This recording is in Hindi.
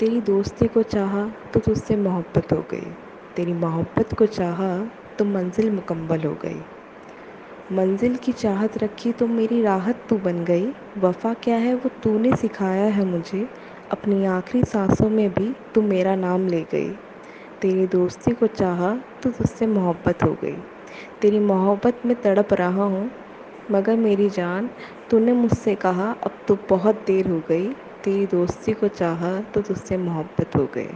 तेरी दोस्ती को चाहा तो तुझसे मोहब्बत हो गई। तेरी मोहब्बत को चाहा तो मंजिल मुकम्मल हो गई। मंजिल की चाहत रखी तो मेरी राहत तू बन गई। वफ़ा क्या है वो तूने सिखाया है मुझे। अपनी आखिरी सांसों में भी तू मेरा नाम ले गई। तेरी दोस्ती को चाहा तो तुझसे मोहब्बत हो गई। तेरी मोहब्बत में तड़प रहा हूँ, मगर मेरी जान, तूने मुझसे कहा, अब तो बहुत देर हो गई। तेरी दोस्ती को चाहा तो तुझसे मोहब्बत हो गई।